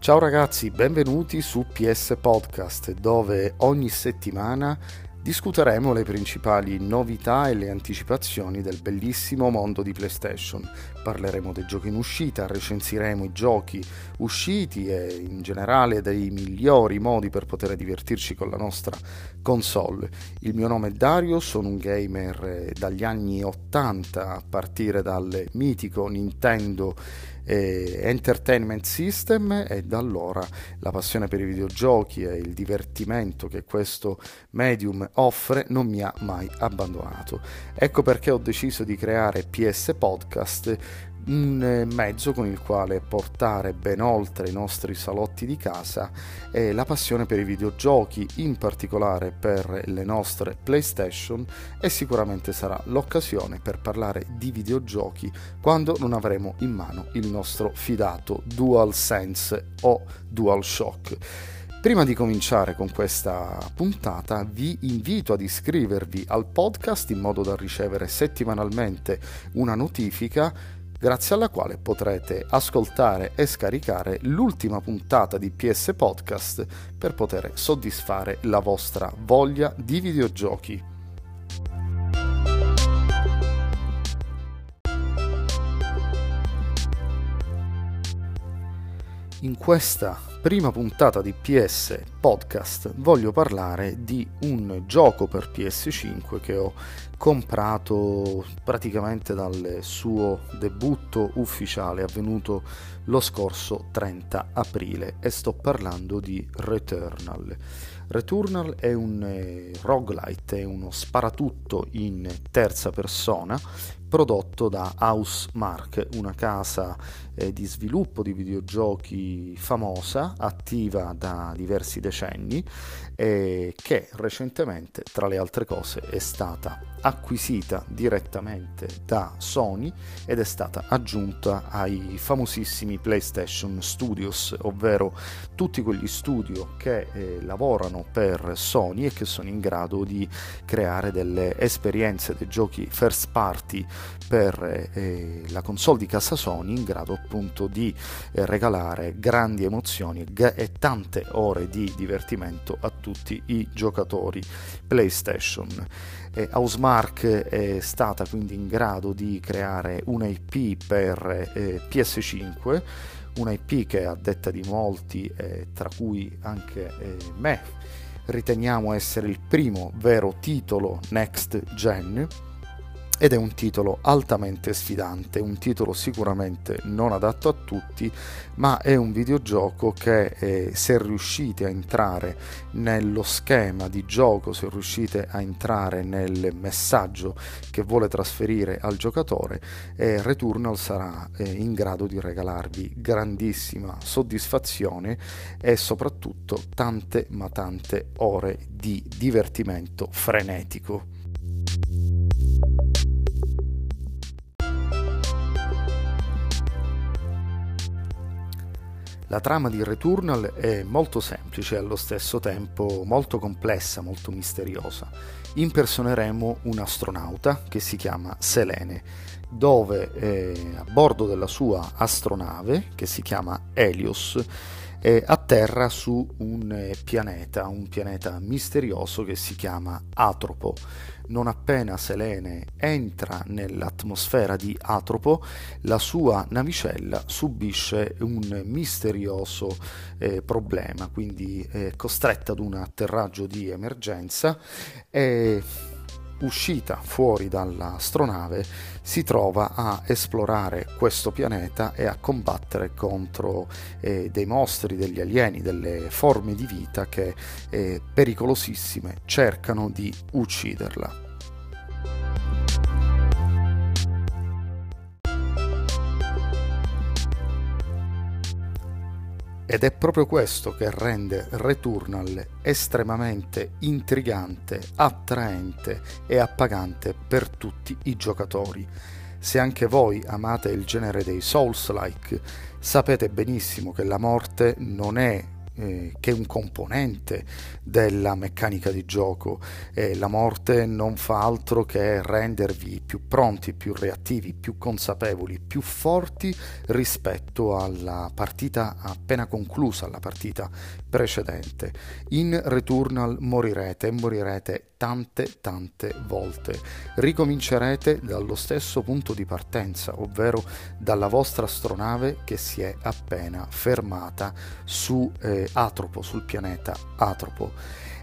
Ciao ragazzi, benvenuti su PS Podcast dove ogni settimana discuteremo le principali novità e le anticipazioni del bellissimo mondo di PlayStation. Parleremo dei giochi in uscita, recensiremo i giochi usciti e in generale dei migliori modi per poter divertirci con la nostra console. Il mio nome è Dario, sono un gamer eh, dagli anni 80 a partire dal mitico Nintendo eh, Entertainment System e da allora la passione per i videogiochi e il divertimento che questo medium offre non mi ha mai abbandonato. Ecco perché ho deciso di creare PS Podcast un eh, mezzo con il quale portare ben oltre i nostri salotti di casa e la passione per i videogiochi, in particolare per le nostre PlayStation e sicuramente sarà l'occasione per parlare di videogiochi quando non avremo in mano il nostro fidato DualSense o DualShock. Prima di cominciare con questa puntata vi invito ad iscrivervi al podcast in modo da ricevere settimanalmente una notifica grazie alla quale potrete ascoltare e scaricare l'ultima puntata di PS Podcast per poter soddisfare la vostra voglia di videogiochi. In questa prima puntata di PS Podcast voglio parlare di un gioco per PS5 che ho comprato praticamente dal suo debutto ufficiale avvenuto lo scorso 30 aprile e sto parlando di Returnal. Returnal è un eh, roguelite, è uno sparatutto in terza persona prodotto da Housemark, una casa eh, di sviluppo di videogiochi famosa, attiva da diversi decenni, e che recentemente, tra le altre cose, è stata acquisita direttamente da Sony ed è stata aggiunta ai famosissimi PlayStation Studios, ovvero tutti quegli studio che eh, lavorano per Sony e che sono in grado di creare delle esperienze dei giochi first party per eh, la console di casa Sony in grado appunto di eh, regalare grandi emozioni e tante ore di divertimento a tutti i giocatori PlayStation. Eh, Housemark è stata quindi in grado di creare un IP per eh, PS5 un IP che a detta di molti, eh, tra cui anche eh, me, riteniamo essere il primo vero titolo next gen ed è un titolo altamente sfidante, un titolo sicuramente non adatto a tutti, ma è un videogioco che eh, se riuscite a entrare nello schema di gioco, se riuscite a entrare nel messaggio che vuole trasferire al giocatore, eh, Returnal sarà eh, in grado di regalarvi grandissima soddisfazione e soprattutto tante ma tante ore di divertimento frenetico. La trama di Returnal è molto semplice e allo stesso tempo molto complessa, molto misteriosa. Impersoneremo un astronauta che si chiama Selene, dove eh, a bordo della sua astronave, che si chiama Helios, eh, atterra su un eh, pianeta, un pianeta misterioso che si chiama Atropo. Non appena Selene entra nell'atmosfera di Atropo, la sua navicella subisce un misterioso eh, problema, quindi è costretta ad un atterraggio di emergenza e uscita fuori dall'astronave si trova a esplorare questo pianeta e a combattere contro eh, dei mostri, degli alieni, delle forme di vita che eh, pericolosissime cercano di ucciderla. Ed è proprio questo che rende Returnal estremamente intrigante, attraente e appagante per tutti i giocatori. Se anche voi amate il genere dei Souls-like, sapete benissimo che la morte non è eh, che è un componente della meccanica di gioco e la morte non fa altro che rendervi più pronti, più reattivi, più consapevoli, più forti rispetto alla partita appena conclusa, alla partita precedente. In Returnal morirete e morirete tante tante volte. Ricomincerete dallo stesso punto di partenza, ovvero dalla vostra astronave che si è appena fermata su eh, Atropo, sul pianeta Atropo.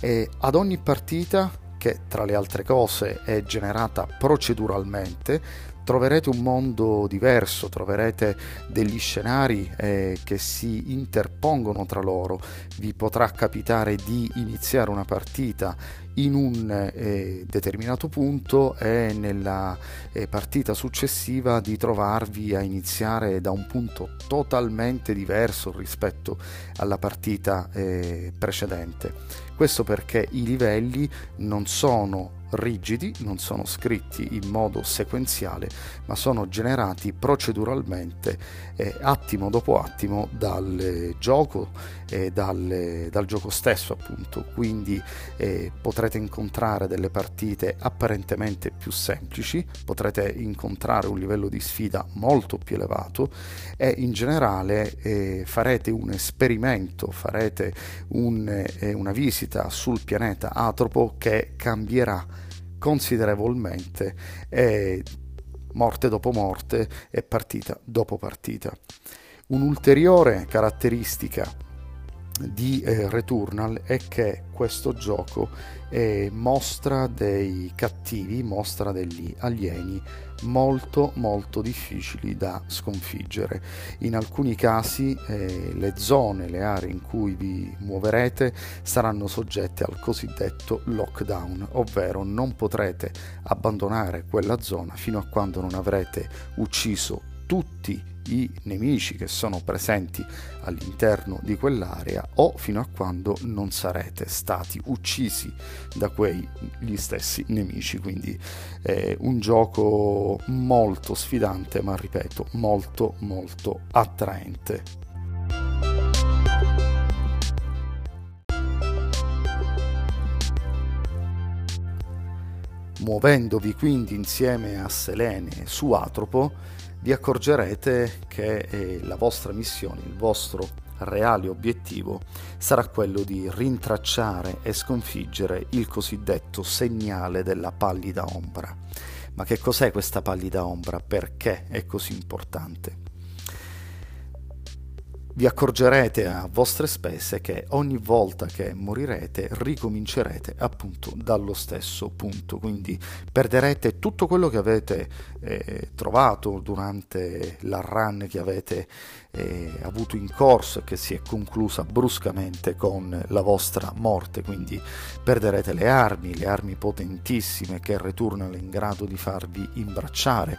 E ad ogni partita che tra le altre cose è generata proceduralmente, troverete un mondo diverso, troverete degli scenari eh, che si interpongono tra loro, vi potrà capitare di iniziare una partita in un eh, determinato punto e nella eh, partita successiva di trovarvi a iniziare da un punto totalmente diverso rispetto alla partita eh, precedente. Questo perché i livelli non sono rigidi, non sono scritti in modo sequenziale, ma sono generati proceduralmente eh, attimo dopo attimo dal gioco e dal, dal gioco stesso appunto. Quindi eh, potrete incontrare delle partite apparentemente più semplici, potrete incontrare un livello di sfida molto più elevato e in generale eh, farete un esperimento, farete un, eh, una visita sul pianeta Atropo che cambierà considerevolmente e morte dopo morte e partita dopo partita. Un'ulteriore caratteristica di eh, Returnal è che questo gioco eh, mostra dei cattivi, mostra degli alieni molto molto difficili da sconfiggere. In alcuni casi eh, le zone, le aree in cui vi muoverete saranno soggette al cosiddetto lockdown, ovvero non potrete abbandonare quella zona fino a quando non avrete ucciso tutti i nemici che sono presenti all'interno di quell'area o fino a quando non sarete stati uccisi da quegli stessi nemici. Quindi è un gioco molto sfidante, ma ripeto, molto molto attraente. Muovendovi quindi insieme a Selene su Atropo, vi accorgerete che eh, la vostra missione, il vostro reale obiettivo sarà quello di rintracciare e sconfiggere il cosiddetto segnale della pallida ombra. Ma che cos'è questa pallida ombra? Perché è così importante? Vi accorgerete a vostre spese che ogni volta che morirete ricomincerete appunto dallo stesso punto, quindi perderete tutto quello che avete eh, trovato durante la run che avete eh, avuto in corso e che si è conclusa bruscamente con la vostra morte, quindi perderete le armi, le armi potentissime che Returnal è in grado di farvi imbracciare,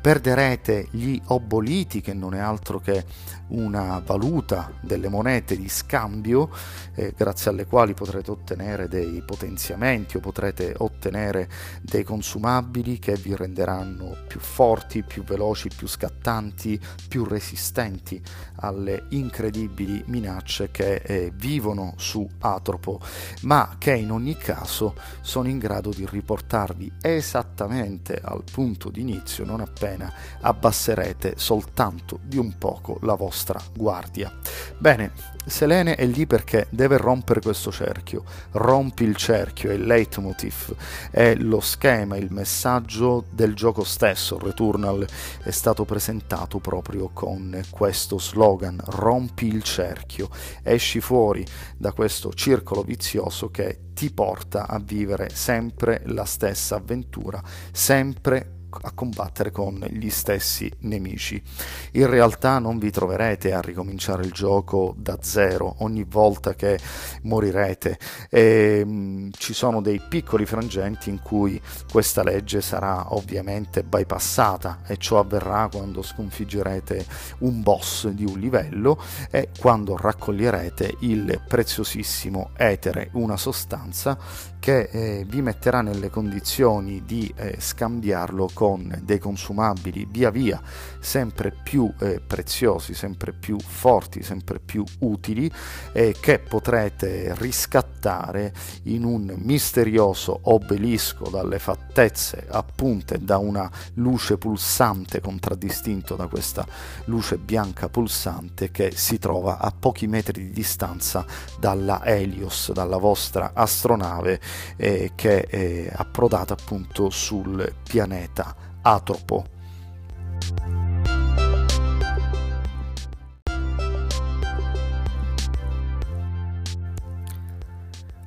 perderete gli oboliti che non è altro che una valuta delle monete di scambio eh, grazie alle quali potrete ottenere dei potenziamenti o potrete ottenere dei consumabili che vi renderanno più forti, più veloci, più scattanti, più resistenti alle incredibili minacce che eh, vivono su Atropo, ma che in ogni caso sono in grado di riportarvi esattamente al punto di inizio non appena abbasserete soltanto di un poco la vostra guardia. Bene, Selene è lì perché deve rompere questo cerchio. Rompi il cerchio, è il leitmotiv, è lo schema, il messaggio del gioco stesso. Returnal è stato presentato proprio con questo slogan: rompi il cerchio, esci fuori da questo circolo vizioso che ti porta a vivere sempre la stessa avventura, sempre a combattere con gli stessi nemici. In realtà non vi troverete a ricominciare il gioco da zero ogni volta che morirete. E, mh, mm, ci sono dei piccoli frangenti in cui questa legge sarà ovviamente bypassata e ciò avverrà quando sconfiggerete un boss di un livello e quando raccoglierete il preziosissimo etere, una sostanza che eh, vi metterà nelle condizioni di eh, scambiarlo con con dei consumabili via via sempre più eh, preziosi, sempre più forti, sempre più utili eh, che potrete riscattare in un misterioso obelisco dalle fattezze appunte da una luce pulsante contraddistinto da questa luce bianca pulsante che si trova a pochi metri di distanza dalla Helios, dalla vostra astronave eh, che è approdata appunto sul pianeta Atropo.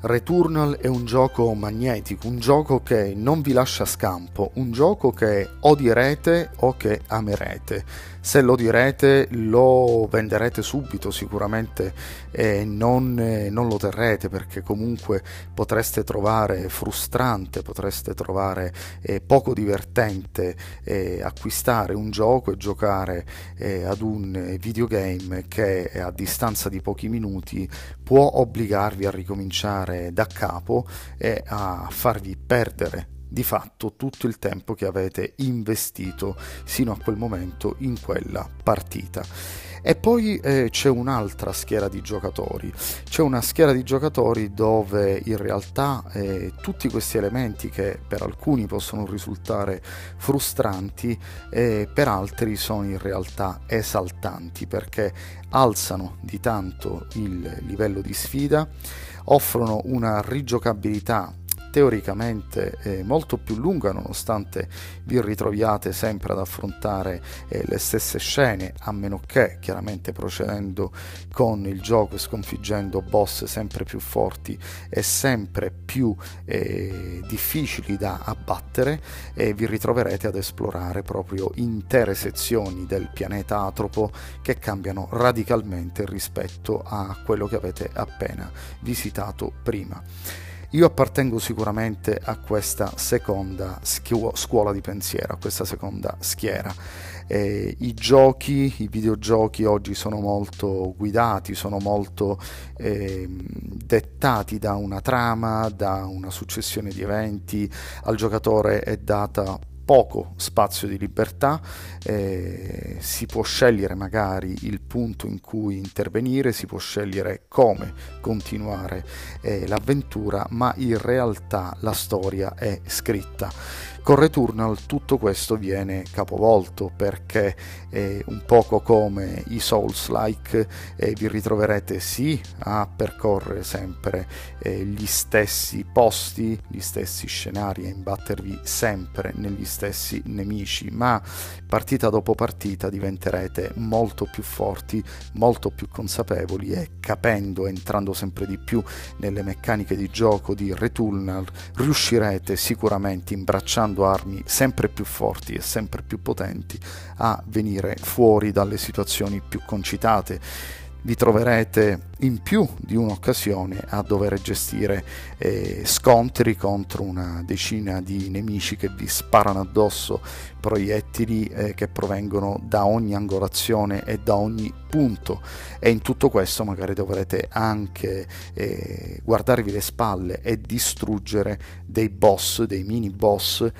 Returnal è un gioco magnetico, un gioco che non vi lascia scampo, un gioco che odierete o che amerete se lo direte lo venderete subito sicuramente e non, eh, non, lo terrete perché comunque potreste trovare frustrante, potreste trovare eh, poco divertente eh, acquistare un gioco e giocare eh, ad un videogame che a distanza di pochi minuti può obbligarvi a ricominciare da capo e a farvi perdere di fatto tutto il tempo che avete investito sino a quel momento in quella partita. E poi eh, c'è un'altra schiera di giocatori, c'è una schiera di giocatori dove in realtà eh, tutti questi elementi che per alcuni possono risultare frustranti, eh, per altri sono in realtà esaltanti perché alzano di tanto il livello di sfida, offrono una rigiocabilità teoricamente eh, molto più lunga nonostante vi ritroviate sempre ad affrontare eh, le stesse scene a meno che chiaramente procedendo con il gioco e sconfiggendo boss sempre più forti e sempre più eh, difficili da abbattere e vi ritroverete ad esplorare proprio intere sezioni del pianeta Atropo che cambiano radicalmente rispetto a quello che avete appena visitato prima. Io appartengo sicuramente a questa seconda scuola di pensiero, a questa seconda schiera. Eh, I giochi, i videogiochi oggi sono molto guidati, sono molto eh, dettati da una trama, da una successione di eventi, al giocatore è data poco spazio di libertà, eh, si può scegliere magari il punto in cui intervenire, si può scegliere come continuare eh, l'avventura, ma in realtà la storia è scritta. Con Returnal tutto questo viene capovolto perché eh, un poco come i Souls-like eh, vi ritroverete sì a percorrere sempre eh, gli stessi posti, gli stessi scenari, a imbattervi sempre negli stessi nemici, ma partita dopo partita diventerete molto più forti, molto più consapevoli e capendo, entrando sempre di più nelle meccaniche di gioco di Returnal, riuscirete sicuramente imbracciando usando armi sempre più forti e sempre più potenti a venire fuori dalle situazioni più concitate vi troverete in più di un'occasione a dover gestire eh, scontri contro una decina di nemici che vi sparano addosso proiettili eh, che provengono da ogni angolazione e da ogni punto. E in tutto questo magari dovrete anche eh, guardarvi le spalle e distruggere dei boss, dei mini boss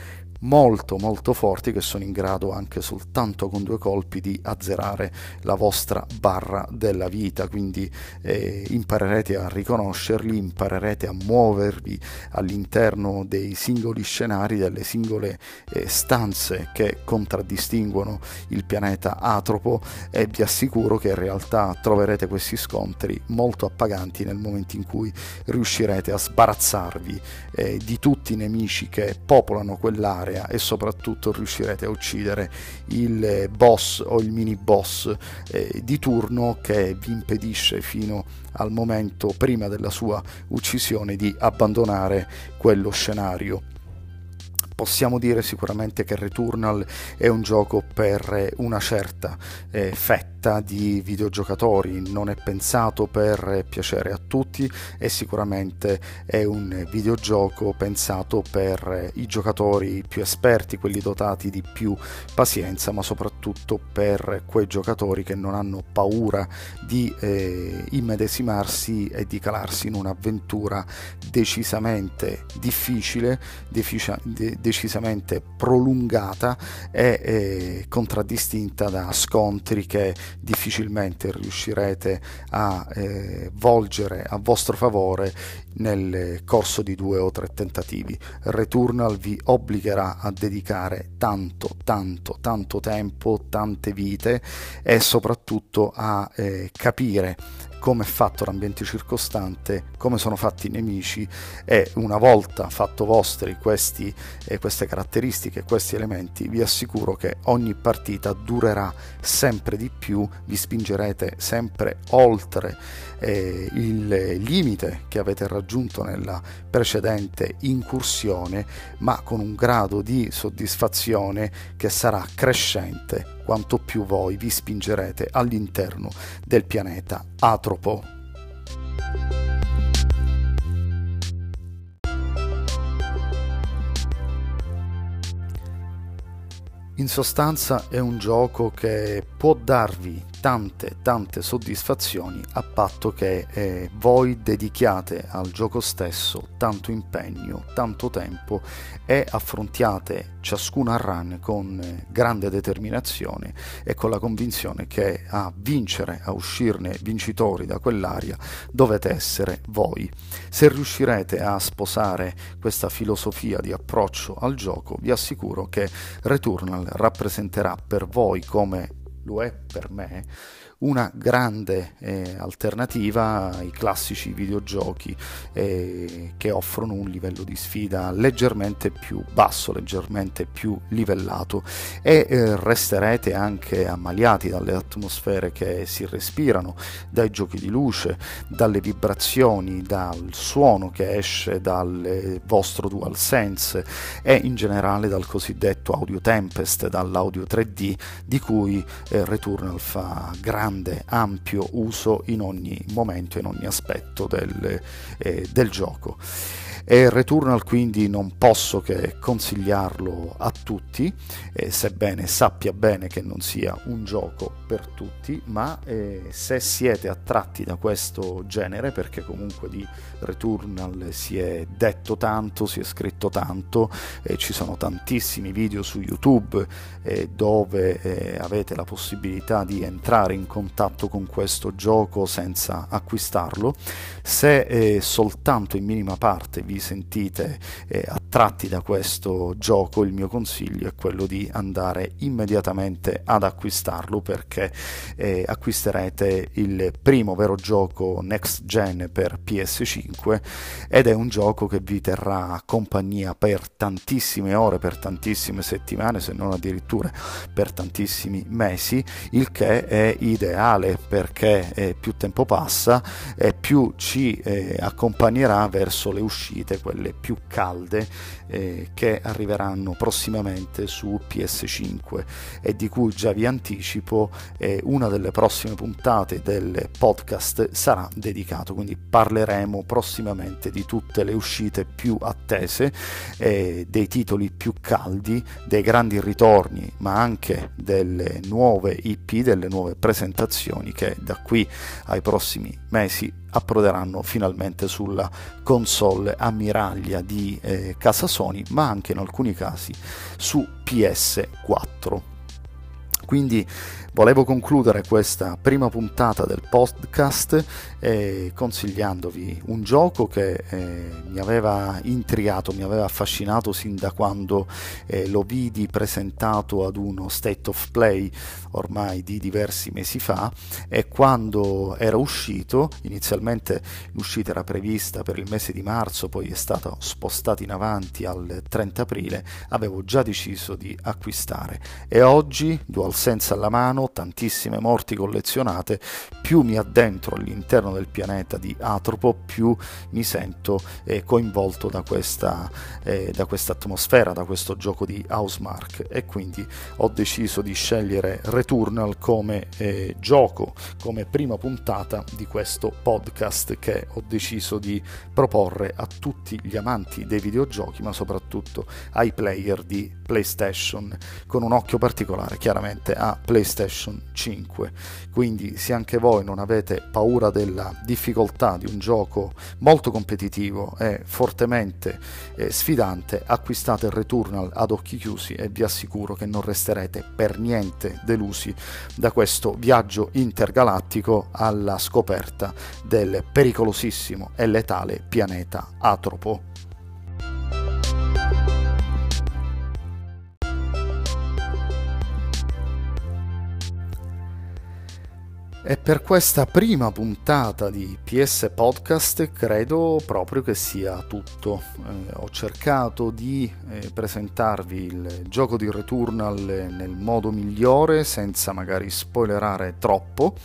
molto molto forti che sono in grado anche soltanto con due colpi di azzerare la vostra barra della vita. Quindi eh, imparerete a riconoscerli imparerete a muovervi all'interno dei singoli scenari delle singole eh, stanze che contraddistinguono il pianeta Atropo e vi assicuro che in realtà troverete questi scontri molto appaganti nel momento in cui riuscirete a sbarazzarvi eh, di tutti i nemici che popolano quell'area area e soprattutto riuscirete a uccidere il boss o il mini boss eh, di turno che vi impedisce fino al momento prima della sua uccisione di abbandonare quello scenario. Possiamo dire sicuramente che Returnal è un gioco per una certa eh, fetta tratta di videogiocatori, non è pensato per piacere a tutti e sicuramente è un videogioco pensato per i giocatori più esperti, quelli dotati di più pazienza, ma soprattutto per quei giocatori che non hanno paura di eh, immedesimarsi e di calarsi in un'avventura decisamente difficile, deficia, de, decisamente prolungata e eh, contraddistinta da scontri che difficilmente riuscirete a eh, volgere a vostro favore nel corso di due o tre tentativi. Returnal vi obbligherà a dedicare tanto, tanto, tanto tempo, tante vite e soprattutto a eh, capire come è fatto l'ambiente circostante, come sono fatti i nemici e una volta fatto vostri questi, eh, queste caratteristiche, questi elementi, vi assicuro che ogni partita durerà sempre di più, vi spingerete sempre oltre eh, il limite che avete raggiunto nella precedente incursione, ma con un grado di soddisfazione che sarà crescente quanto più voi vi spingerete all'interno del pianeta Atropo. In sostanza è un gioco che può darvi tante tante soddisfazioni a patto che eh, voi dedichiate al gioco stesso tanto impegno, tanto tempo e affrontiate ciascuna run con eh, grande determinazione e con la convinzione che a vincere, a uscirne vincitori da quell'area dovete essere voi. Se riuscirete a sposare questa filosofia di approccio al gioco, vi assicuro che Returnal rappresenterà per voi come lo è per me, una grande eh, alternativa ai classici videogiochi eh, che offrono un livello di sfida leggermente più basso, leggermente più livellato. E eh, resterete anche ammaliati dalle atmosfere che si respirano, dai giochi di luce, dalle vibrazioni, dal suono che esce dal vostro DualSense e in generale dal cosiddetto audio tempest, dall'audio 3D di cui eh, Returnal fa grande grande, ampio uso in ogni momento, in ogni aspetto del, eh, del gioco. E Returnal quindi non posso che consigliarlo a tutti, eh, sebbene sappia bene che non sia un gioco per tutti, ma eh, se siete attratti da questo genere, perché comunque di Returnal si è detto tanto, si è scritto tanto, eh, ci sono tantissimi video su YouTube dove eh, avete la possibilità di entrare in contatto con questo gioco senza acquistarlo, se eh, soltanto in minima parte vi vi sentite eh, attratti da questo gioco, il mio consiglio è quello di andare immediatamente ad acquistarlo perché eh, acquisterete il primo vero gioco next gen per PS5 ed è un gioco che vi terrà compagnia per tantissime ore, per tantissime settimane, se non addirittura per tantissimi mesi, il che è ideale perché eh, più tempo passa e più ci eh, accompagnerà verso le uscite uscite, quelle più calde, eh, che arriveranno prossimamente su PS5 e di cui già vi anticipo eh, una delle prossime puntate del podcast sarà dedicato, quindi parleremo prossimamente di tutte le uscite più attese, eh, dei titoli più caldi, dei grandi ritorni, ma anche delle nuove IP, delle nuove presentazioni che da qui ai prossimi mesi approderanno finalmente sulla console ammiraglia di eh, casa Sony, ma anche in alcuni casi su PS4. Quindi Volevo concludere questa prima puntata del podcast eh, consigliandovi un gioco che eh, mi aveva intrigato, mi aveva affascinato sin da quando eh, lo vidi presentato ad uno state of play ormai di diversi mesi fa e quando era uscito, inizialmente l'uscita era prevista per il mese di marzo, poi è stata spostata in avanti al 30 aprile, avevo già deciso di acquistare. E oggi, DualSense alla mano, tantissime morti collezionate, più mi addentro all'interno del pianeta di Atropo, più mi sento eh, coinvolto da questa, eh, da questa atmosfera, da questo gioco di Housemark. E quindi ho deciso di scegliere Returnal come eh, gioco, come prima puntata di questo podcast che ho deciso di proporre a tutti gli amanti dei videogiochi, ma soprattutto ai player di PlayStation, con un occhio particolare chiaramente a PlayStation 5. Quindi se anche voi non avete paura della difficoltà di un gioco molto competitivo e fortemente eh, sfidante, acquistate il Returnal ad occhi chiusi e vi assicuro che non resterete per niente delusi da questo viaggio intergalattico alla scoperta del pericolosissimo e letale pianeta Atropo. E per questa prima puntata di PS Podcast credo proprio che sia tutto. Eh, ho cercato di eh, presentarvi il gioco di Returnal nel modo migliore, senza magari spoilerare troppo,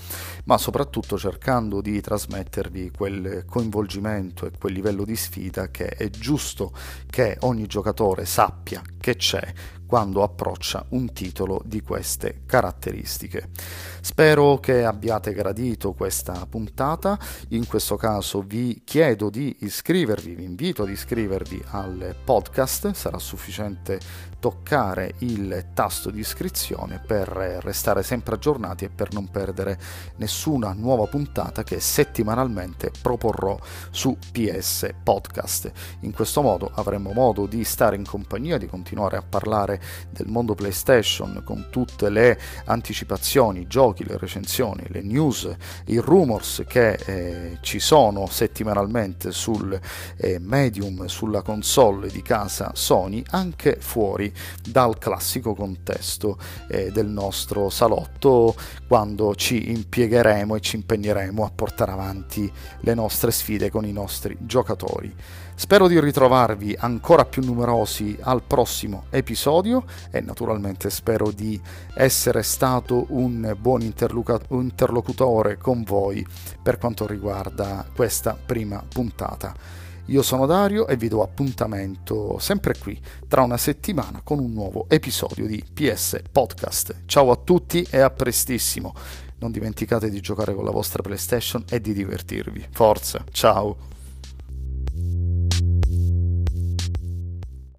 ma soprattutto cercando di trasmettervi quel coinvolgimento e quel livello di sfida che è giusto che ogni giocatore sappia che c'è quando approccia un titolo di queste caratteristiche. Spero che abbiate gradito questa puntata, in questo caso vi chiedo di iscrivervi, vi invito ad iscrivervi al podcast, sarà sufficiente toccare il tasto di iscrizione per restare sempre aggiornati e per non perdere nessuna nuova puntata che settimanalmente proporrò su PS Podcast. In questo modo avremo modo di stare in compagnia, di continuare a parlare del mondo PlayStation con tutte le anticipazioni, i giochi, le recensioni, le news, i rumors che eh, ci sono settimanalmente sul eh, medium, sulla console di casa Sony, anche fuori dal classico contesto eh, del nostro salotto quando ci impiegheremo e ci impegneremo a portare avanti le nostre sfide con i nostri giocatori. Spero di ritrovarvi ancora più numerosi al prossimo episodio e naturalmente spero di essere stato un buon interlocutore con voi per quanto riguarda questa prima puntata. Io sono Dario e vi do appuntamento sempre qui tra una settimana con un nuovo episodio di PS Podcast. Ciao a tutti e a prestissimo. Non dimenticate di giocare con la vostra PlayStation e di divertirvi. Forza, ciao!